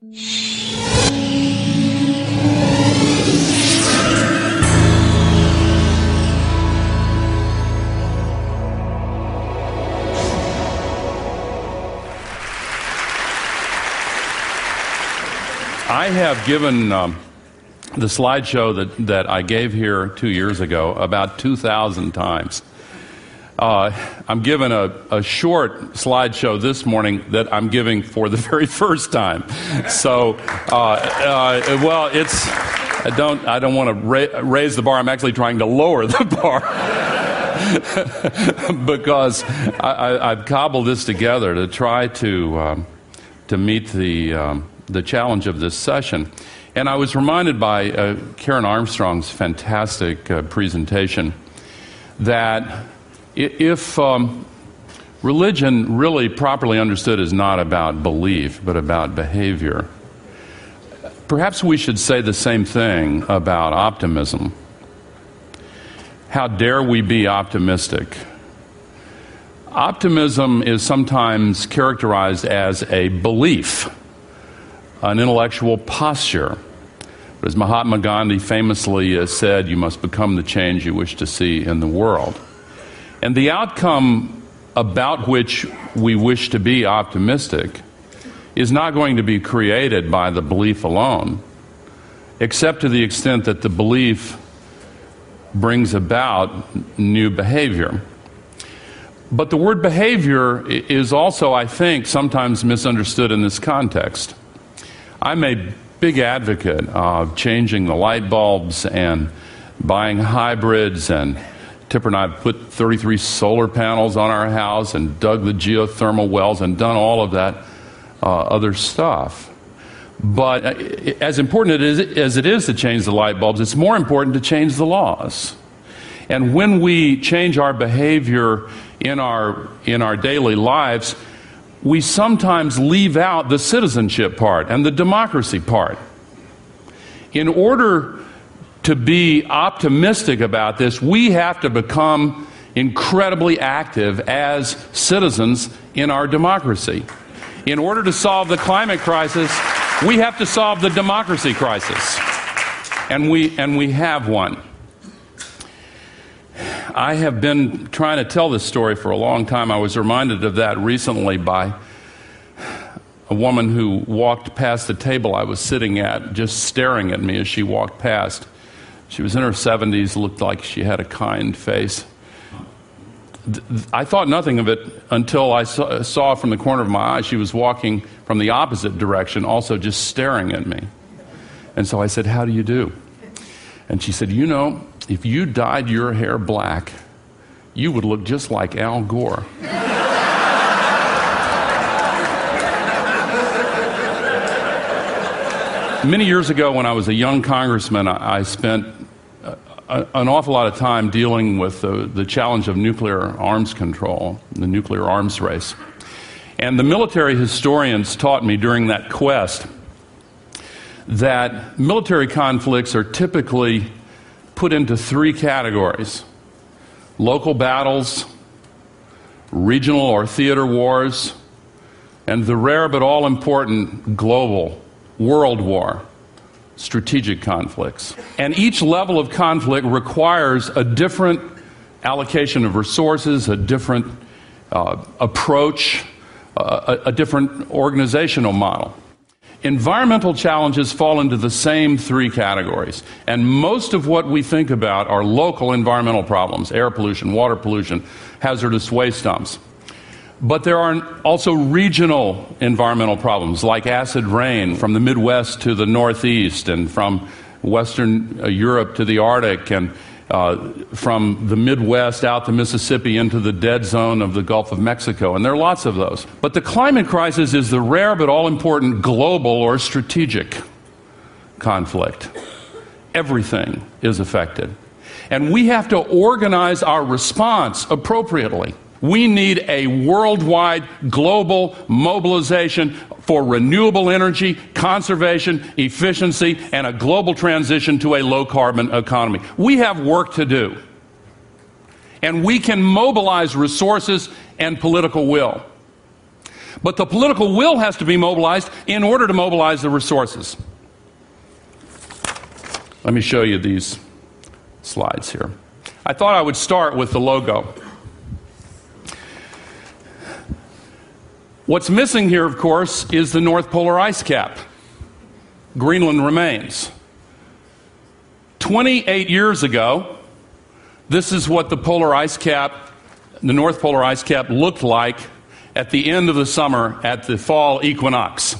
I have given um, the slideshow that, that I gave here two years ago about 2,000 times. Uh, I'm giving a, a short slideshow this morning that I'm giving for the very first time. So, uh, uh, well, it's I don't I don't want to ra- raise the bar. I'm actually trying to lower the bar. because I, have cobbled this together to try to um, to meet the um, the challenge of this session. And I was reminded by uh, Karen Armstrong's fantastic uh, presentation that if um, religion, really properly understood, is not about belief, but about behavior, perhaps we should say the same thing about optimism. How dare we be optimistic? Optimism is sometimes characterized as a belief, an intellectual posture. But as Mahatma Gandhi famously uh, said, you must become the change you wish to see in the world. And the outcome about which we wish to be optimistic is not going to be created by the belief alone, except to the extent that the belief brings about new behavior. But the word behavior is also, I think, sometimes misunderstood in this context. I'm a big advocate of changing the light bulbs and buying hybrids and Tipper and I have put 33 solar panels on our house and dug the geothermal wells and done all of that uh, other stuff. But uh, as important as it is to change the light bulbs, it's more important to change the laws. And when we change our behavior in our, in our daily lives, we sometimes leave out the citizenship part and the democracy part. In order to be optimistic about this, we have to become incredibly active as citizens in our democracy. In order to solve the climate crisis, we have to solve the democracy crisis. And we, and we have one. I have been trying to tell this story for a long time. I was reminded of that recently by a woman who walked past the table I was sitting at, just staring at me as she walked past. She was in her 70s, looked like she had a kind face. I thought nothing of it until I saw from the corner of my eye she was walking from the opposite direction, also just staring at me. And so I said, How do you do? And she said, You know, if you dyed your hair black, you would look just like Al Gore. Many years ago, when I was a young congressman, I, I spent uh, a, an awful lot of time dealing with the, the challenge of nuclear arms control, the nuclear arms race. And the military historians taught me during that quest that military conflicts are typically put into three categories local battles, regional or theater wars, and the rare but all important global world war, strategic conflicts. And each level of conflict requires a different allocation of resources, a different uh, approach, uh, a, a different organizational model. Environmental challenges fall into the same three categories. And most of what we think about are local environmental problems air pollution, water pollution, hazardous waste dumps. But there are also regional environmental problems like acid rain from the Midwest to the Northeast and from Western uh, Europe to the Arctic and uh, from the Midwest out to Mississippi into the dead zone of the Gulf of Mexico. And there are lots of those. But the climate crisis is the rare but all important global or strategic conflict. Everything is affected. And we have to organize our response appropriately. We need a worldwide global mobilization for renewable energy, conservation, efficiency, and a global transition to a low carbon economy. We have work to do. And we can mobilize resources and political will. But the political will has to be mobilized in order to mobilize the resources. Let me show you these slides here. I thought I would start with the logo. What's missing here, of course, is the North Polar ice cap. Greenland remains. 28 years ago, this is what the polar ice cap, the North Polar ice cap, looked like at the end of the summer at the fall equinox.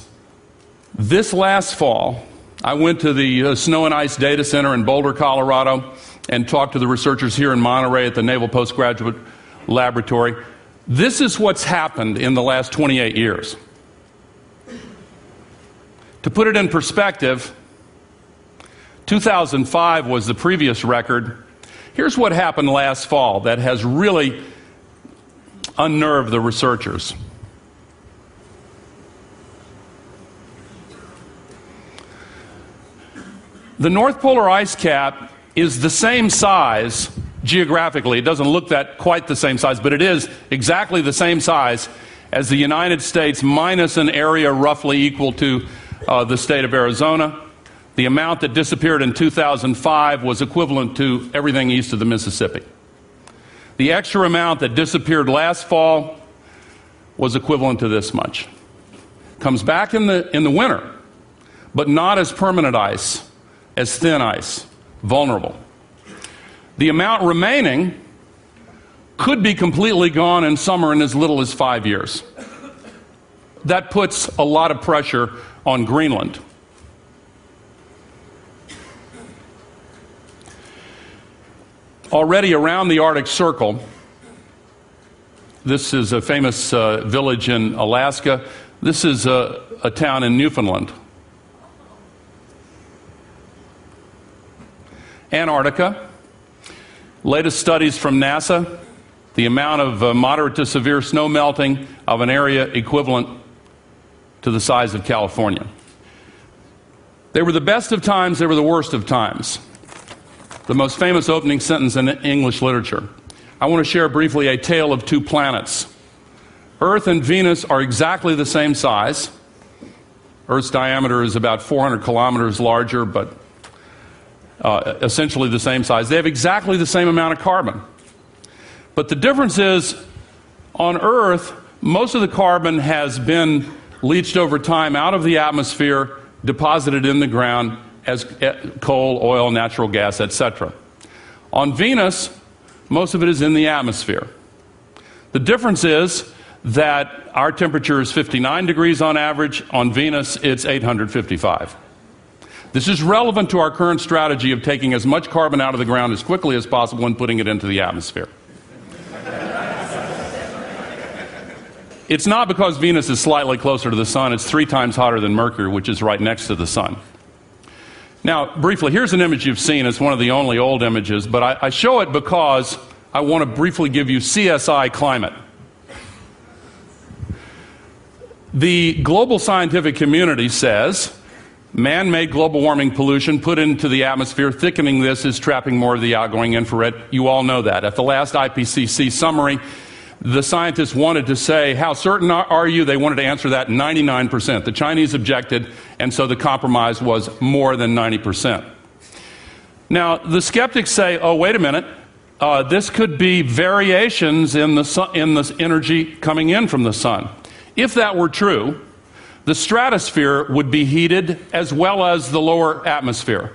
This last fall, I went to the uh, Snow and Ice Data Center in Boulder, Colorado, and talked to the researchers here in Monterey at the Naval Postgraduate Laboratory. This is what's happened in the last 28 years. To put it in perspective, 2005 was the previous record. Here's what happened last fall that has really unnerved the researchers. The North Polar ice cap is the same size geographically. It doesn't look that quite the same size, but it is exactly the same size as the United States minus an area roughly equal to uh, the state of Arizona. The amount that disappeared in 2005 was equivalent to everything east of the Mississippi. The extra amount that disappeared last fall was equivalent to this much. Comes back in the, in the winter, but not as permanent ice, as thin ice, vulnerable. The amount remaining could be completely gone in summer in as little as five years. That puts a lot of pressure on Greenland. Already around the Arctic Circle, this is a famous uh, village in Alaska. This is a, a town in Newfoundland. Antarctica. Latest studies from NASA the amount of uh, moderate to severe snow melting of an area equivalent to the size of California. They were the best of times, they were the worst of times the most famous opening sentence in English literature. I want to share briefly a tale of two planets. Earth and Venus are exactly the same size. Earth's diameter is about 400 kilometers larger, but uh, essentially the same size. They have exactly the same amount of carbon. But the difference is on Earth, most of the carbon has been leached over time out of the atmosphere, deposited in the ground, as eh, coal, oil, natural gas, etc. On Venus, most of it is in the atmosphere. The difference is that our temperature is 59 degrees on average. On Venus, it's 855. This is relevant to our current strategy of taking as much carbon out of the ground as quickly as possible and putting it into the atmosphere. it's not because Venus is slightly closer to the sun, it's three times hotter than Mercury, which is right next to the sun. Now, briefly, here's an image you've seen. It's one of the only old images, but I, I show it because I want to briefly give you CSI climate. The global scientific community says man made global warming pollution put into the atmosphere, thickening this is trapping more of the outgoing infrared. You all know that. At the last IPCC summary, the scientists wanted to say, How certain are you? They wanted to answer that 99%. The Chinese objected, and so the compromise was more than 90%. Now, the skeptics say, Oh, wait a minute. Uh, this could be variations in the, sun, in the energy coming in from the sun. If that were true, the stratosphere would be heated as well as the lower atmosphere.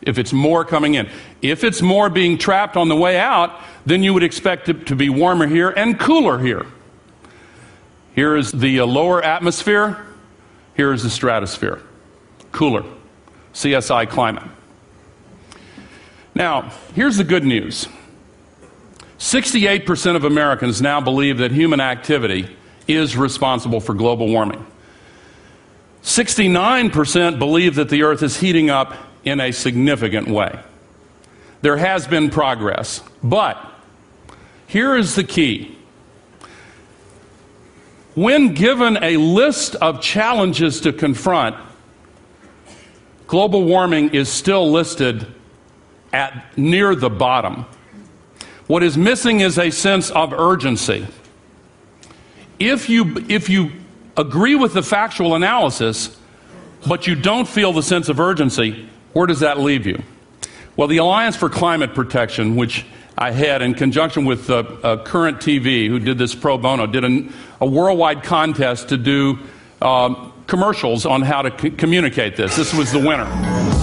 If it's more coming in. If it's more being trapped on the way out, then you would expect it to be warmer here and cooler here. Here is the uh, lower atmosphere, here is the stratosphere. Cooler. CSI climate. Now, here's the good news 68% of Americans now believe that human activity is responsible for global warming. 69% believe that the earth is heating up in a significant way. There has been progress, but here is the key. When given a list of challenges to confront, global warming is still listed at near the bottom. What is missing is a sense of urgency. If you, if you agree with the factual analysis, but you don't feel the sense of urgency, where does that leave you? Well, the Alliance for Climate Protection, which I had in conjunction with uh, uh, Current TV, who did this pro bono, did an, a worldwide contest to do um, commercials on how to c- communicate this. This was the winner.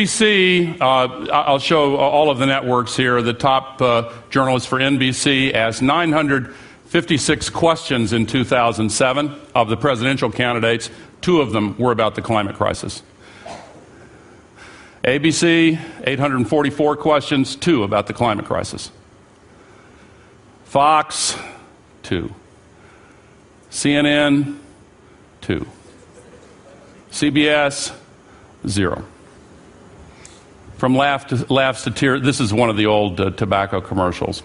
NBC, uh, I'll show all of the networks here. The top uh, journalist for NBC asked 956 questions in 2007 of the presidential candidates. Two of them were about the climate crisis. ABC, 844 questions, two about the climate crisis. Fox, two. CNN, two. CBS, zero. From laugh to, laughs to tears. This is one of the old uh, tobacco commercials.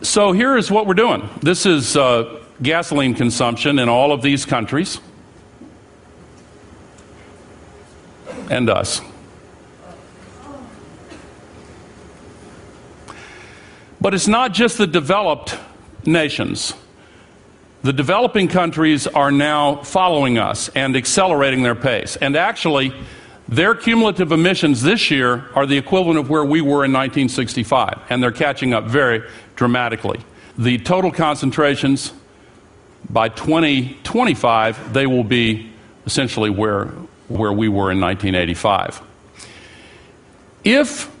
So here is what we're doing. This is uh, gasoline consumption in all of these countries and us. But it's not just the developed nations. The developing countries are now following us and accelerating their pace. And actually, their cumulative emissions this year are the equivalent of where we were in 1965, and they're catching up very dramatically. The total concentrations by 2025, they will be essentially where, where we were in 1985. If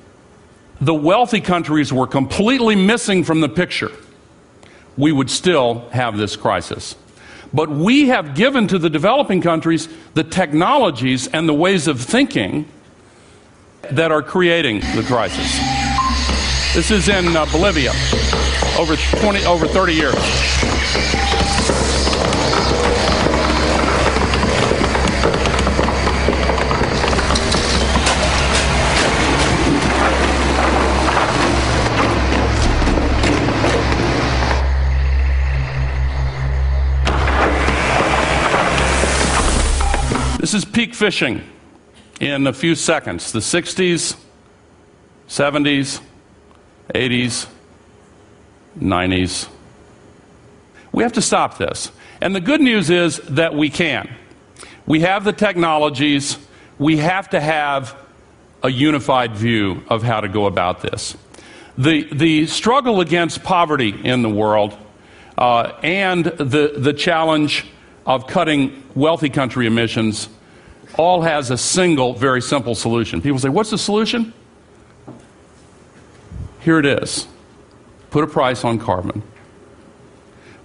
the wealthy countries were completely missing from the picture, we would still have this crisis. But we have given to the developing countries the technologies and the ways of thinking that are creating the crisis. This is in uh, Bolivia over 20 over 30 years. Peak fishing in a few seconds. The 60s, 70s, 80s, 90s. We have to stop this. And the good news is that we can. We have the technologies. We have to have a unified view of how to go about this. The, the struggle against poverty in the world uh, and the, the challenge of cutting wealthy country emissions all has a single, very simple solution. People say, What's the solution? Here it is put a price on carbon.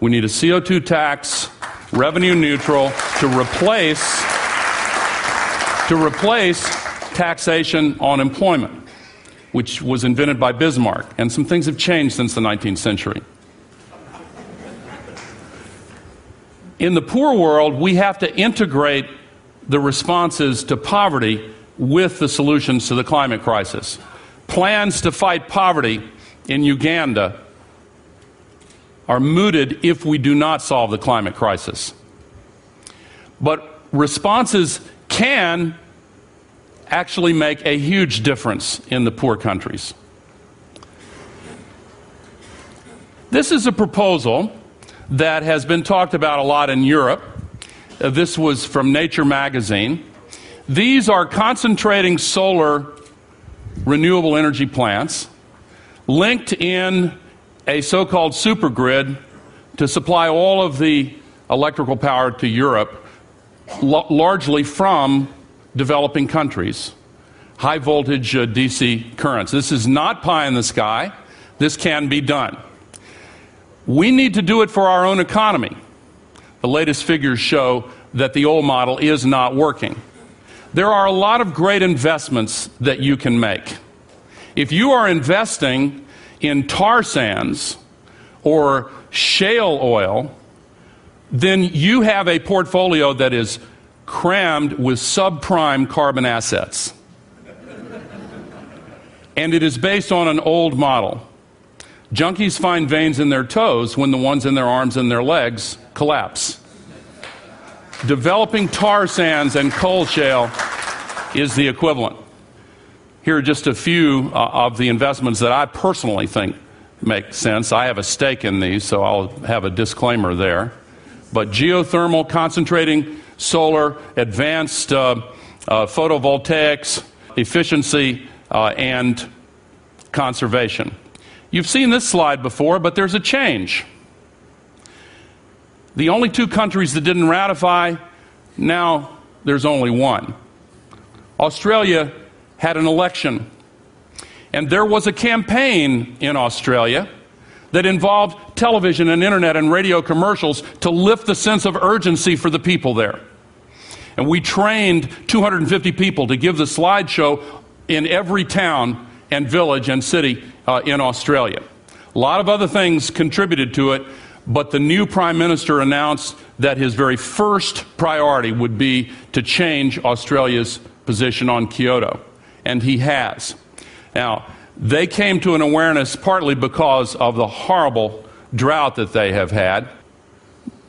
We need a CO2 tax, revenue neutral, to replace, to replace taxation on employment, which was invented by Bismarck. And some things have changed since the 19th century. In the poor world, we have to integrate the responses to poverty with the solutions to the climate crisis. Plans to fight poverty in Uganda are mooted if we do not solve the climate crisis. But responses can actually make a huge difference in the poor countries. This is a proposal that has been talked about a lot in Europe. Uh, this was from Nature magazine. These are concentrating solar renewable energy plants linked in a so called supergrid to supply all of the electrical power to Europe, l- largely from developing countries. High voltage uh, DC currents. This is not pie in the sky. This can be done. We need to do it for our own economy. The latest figures show that the old model is not working. There are a lot of great investments that you can make. If you are investing in tar sands or shale oil, then you have a portfolio that is crammed with subprime carbon assets. and it is based on an old model. Junkies find veins in their toes when the ones in their arms and their legs collapse. Developing tar sands and coal shale is the equivalent. Here are just a few uh, of the investments that I personally think make sense. I have a stake in these, so I'll have a disclaimer there. But geothermal, concentrating solar, advanced uh, uh, photovoltaics, efficiency, uh, and conservation. You've seen this slide before, but there's a change. The only two countries that didn't ratify, now there's only one. Australia had an election, and there was a campaign in Australia that involved television and internet and radio commercials to lift the sense of urgency for the people there. And we trained 250 people to give the slideshow in every town and village and city uh, in Australia. A lot of other things contributed to it, but the new prime minister announced that his very first priority would be to change Australia's position on Kyoto. And he has. Now, they came to an awareness partly because of the horrible drought that they have had.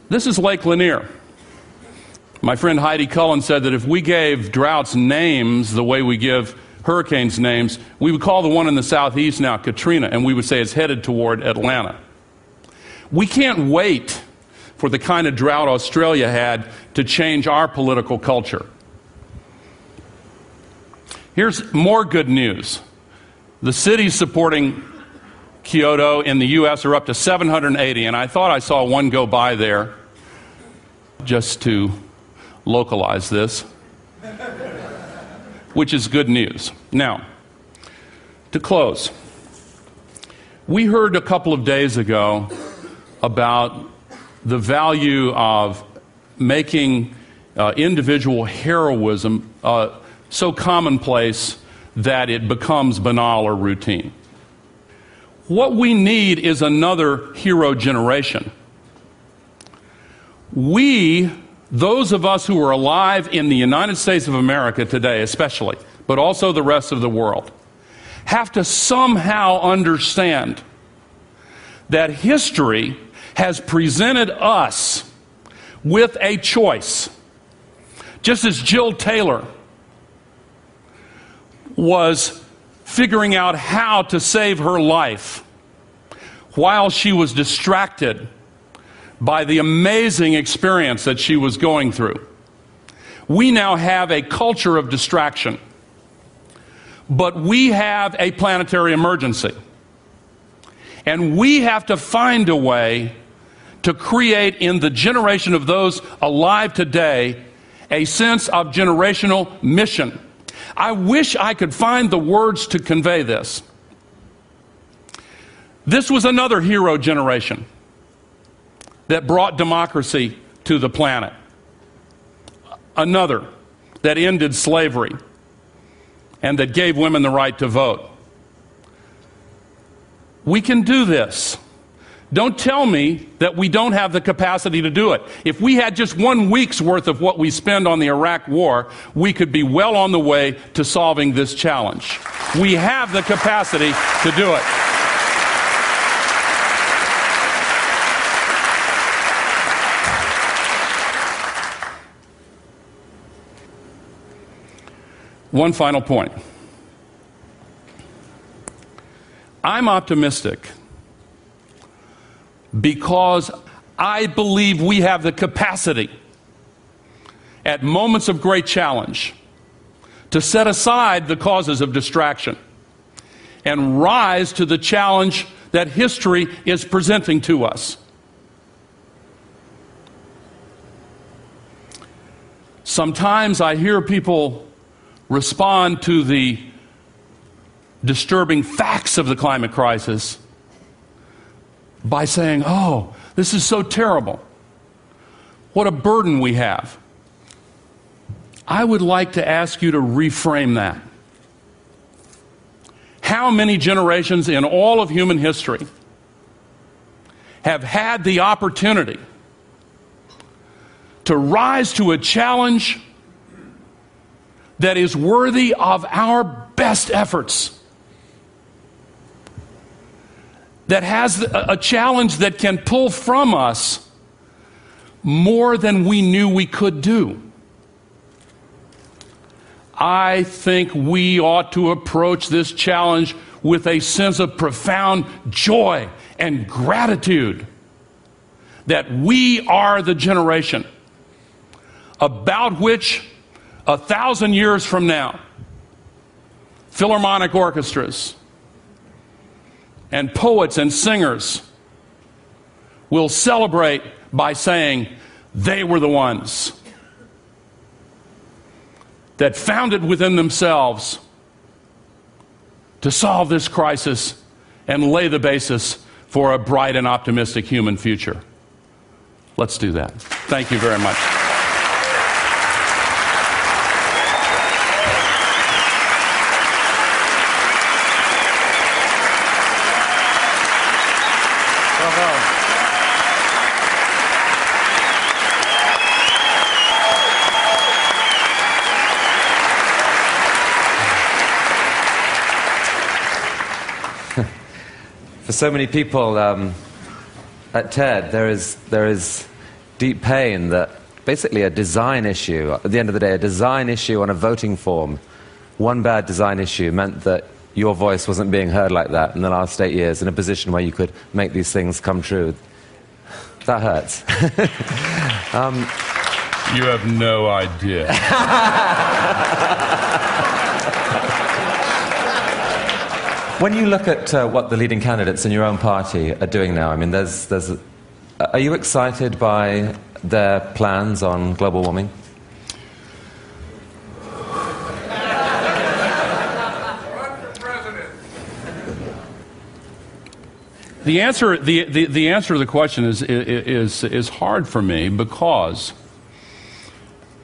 This is Lake Lanier. My friend Heidi Cullen said that if we gave droughts names the way we give hurricanes names, we would call the one in the southeast now Katrina, and we would say it's headed toward Atlanta. We can't wait for the kind of drought Australia had to change our political culture. Here's more good news. The cities supporting Kyoto in the U.S. are up to 780, and I thought I saw one go by there just to localize this, which is good news. Now, to close, we heard a couple of days ago about the value of making uh, individual heroism uh, so commonplace that it becomes banal or routine. What we need is another hero generation. We, those of us who are alive in the United States of America today, especially, but also the rest of the world, have to somehow understand that history has presented us with a choice. Just as Jill Taylor was figuring out how to save her life while she was distracted by the amazing experience that she was going through. We now have a culture of distraction, but we have a planetary emergency. And we have to find a way to create in the generation of those alive today a sense of generational mission I wish I could find the words to convey this. This was another hero generation that brought democracy to the planet. Another that ended slavery and that gave women the right to vote. We can do this. Don't tell me that we don't have the capacity to do it. If we had just one week's worth of what we spend on the Iraq war, we could be well on the way to solving this challenge. We have the capacity to do it. One final point. I'm optimistic because I believe we have the capacity at moments of great challenge to set aside the causes of distraction and rise to the challenge that history is presenting to us. Sometimes I hear people respond to the disturbing facts of the climate crisis by saying, oh, this is so terrible. What a burden we have. I would like to ask you to reframe that. How many generations in all of human history have had the opportunity to rise to a challenge that is worthy of our best efforts? That has a challenge that can pull from us more than we knew we could do. I think we ought to approach this challenge with a sense of profound joy and gratitude that we are the generation about which a thousand years from now, philharmonic orchestras and poets and singers will celebrate by saying they were the ones that found it within themselves to solve this crisis and lay the basis for a bright and optimistic human future. Let's do that. Thank you very much. for so many people um, at TED, there is, there is deep pain that basically a design issue, at the end of the day, a design issue on a voting form, one bad design issue meant that your voice wasn't being heard like that in the last eight years in a position where you could make these things come true. That hurts. um, you have no idea. When you look at uh, what the leading candidates in your own party are doing now, I mean, there's, there's a, are you excited by their plans on global warming? The answer, the, the, the, answer to the question is, is, is hard for me because,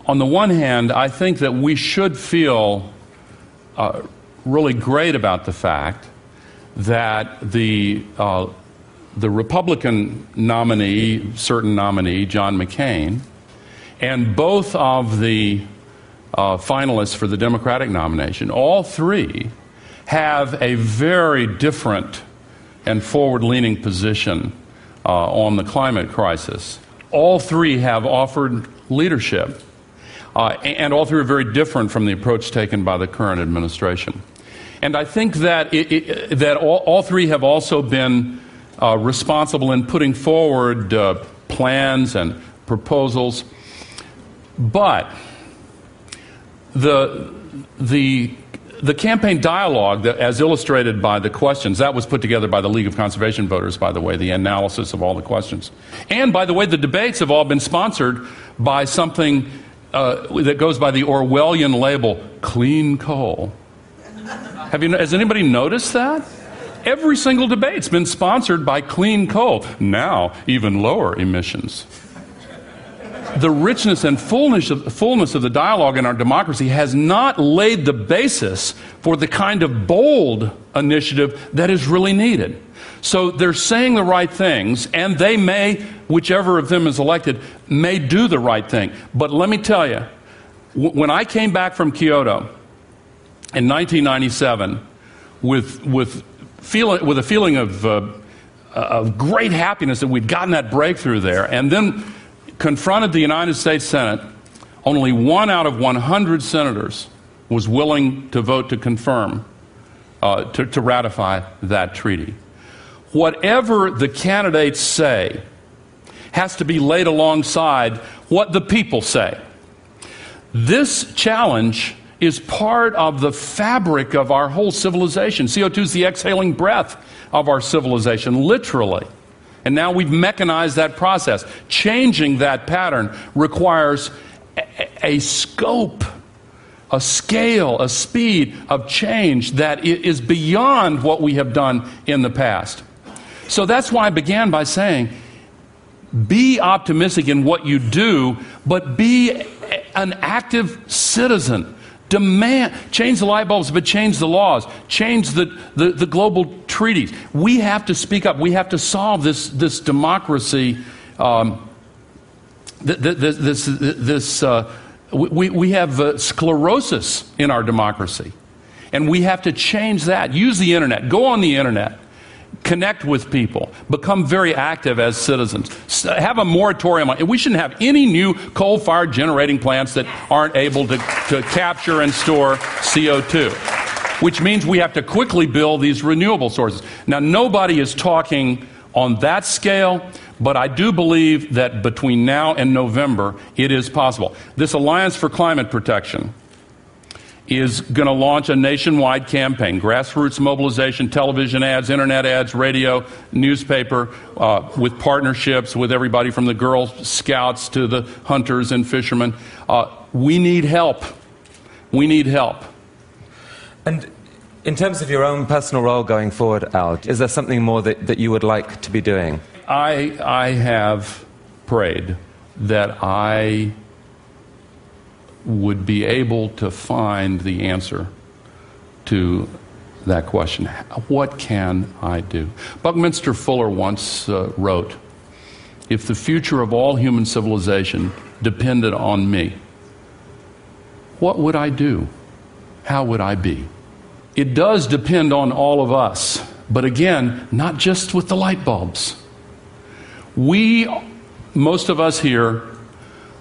on the one hand, I think that we should feel uh, really great about the fact that the, uh, the Republican nominee, certain nominee, John McCain, and both of the uh, finalists for the Democratic nomination, all three have a very different and forward leaning position uh, on the climate crisis. All three have offered leadership, uh, and all three are very different from the approach taken by the current administration. And I think that, it, it, that all, all, three have also been uh, responsible in putting forward uh, plans and proposals. But the, the, the campaign dialogue, that, as illustrated by the questions, that was put together by the League of Conservation Voters, by the way, the analysis of all the questions. And by the way, the debates have all been sponsored by something uh, that goes by the Orwellian label clean coal. Have you, has anybody noticed that? Every single debate's been sponsored by clean coal. Now, even lower emissions. The richness and fullness of, fullness of the dialogue in our democracy has not laid the basis for the kind of bold initiative that is really needed. So they're saying the right things, and they may, whichever of them is elected, may do the right thing. But let me tell you, when I came back from Kyoto, in 1997 with, with, feel, with a feeling of, uh, of great happiness that we'd gotten that breakthrough there, and then confronted the United States Senate. Only one out of 100 senators was willing to vote to confirm, uh, to, to ratify that treaty. Whatever the candidates say has to be laid alongside what the people say. This challenge is part of the fabric of our whole civilization. CO2 is the exhaling breath of our civilization, literally. And now we've mechanized that process. Changing that pattern requires a, a scope, a scale, a speed of change that is beyond what we have done in the past. So that's why I began by saying be optimistic in what you do, but be an active citizen. Demand, change the light bulbs, but change the laws, change the, the, the global treaties. We have to speak up. We have to solve this, this democracy, um, this, this, uh, we, we have uh, sclerosis in our democracy. And we have to change that. Use the internet. Go on the internet connect with people, become very active as citizens, have a moratorium. On, we shouldn't have any new coal fired generating plants that aren't able to, to capture and store CO2, which means we have to quickly build these renewable sources. Now, nobody is talking on that scale, but I do believe that between now and November, it is possible. This Alliance for Climate Protection is going to launch a nationwide campaign grassroots mobilization, television ads, internet ads, radio, newspaper, uh, with partnerships with everybody from the Girl Scouts to the hunters and fishermen. Uh, we need help. We need help. And in terms of your own personal role going forward, Al, is there something more that, that you would like to be doing? I, I have prayed that I would be able to find the answer to that question. What can I do? Buckminster Fuller once uh, wrote If the future of all human civilization depended on me, what would I do? How would I be? It does depend on all of us, but again, not just with the light bulbs. We, most of us here,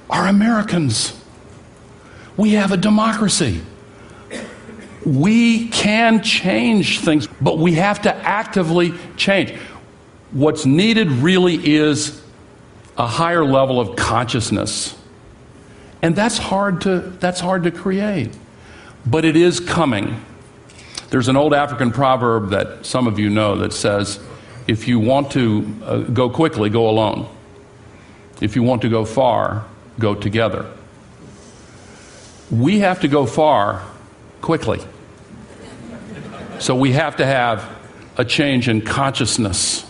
are Americans. We have a democracy. We can change things, but we have to actively change. What's needed really is a higher level of consciousness. And that's hard to, that's hard to create. But it is coming. There's an old African proverb that some of you know that says, if you want to uh, go quickly, go alone. If you want to go far, go together we have to go far quickly. So we have to have a change in consciousness,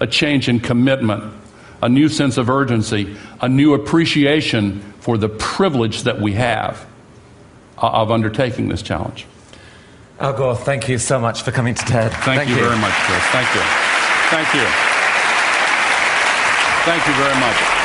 a change in commitment, a new sense of urgency, a new appreciation for the privilege that we have uh, of undertaking this challenge. Al Gore, thank you so much for coming to TED. Thank, thank you, you very much, Chris. Thank you. Thank you. Thank you very much.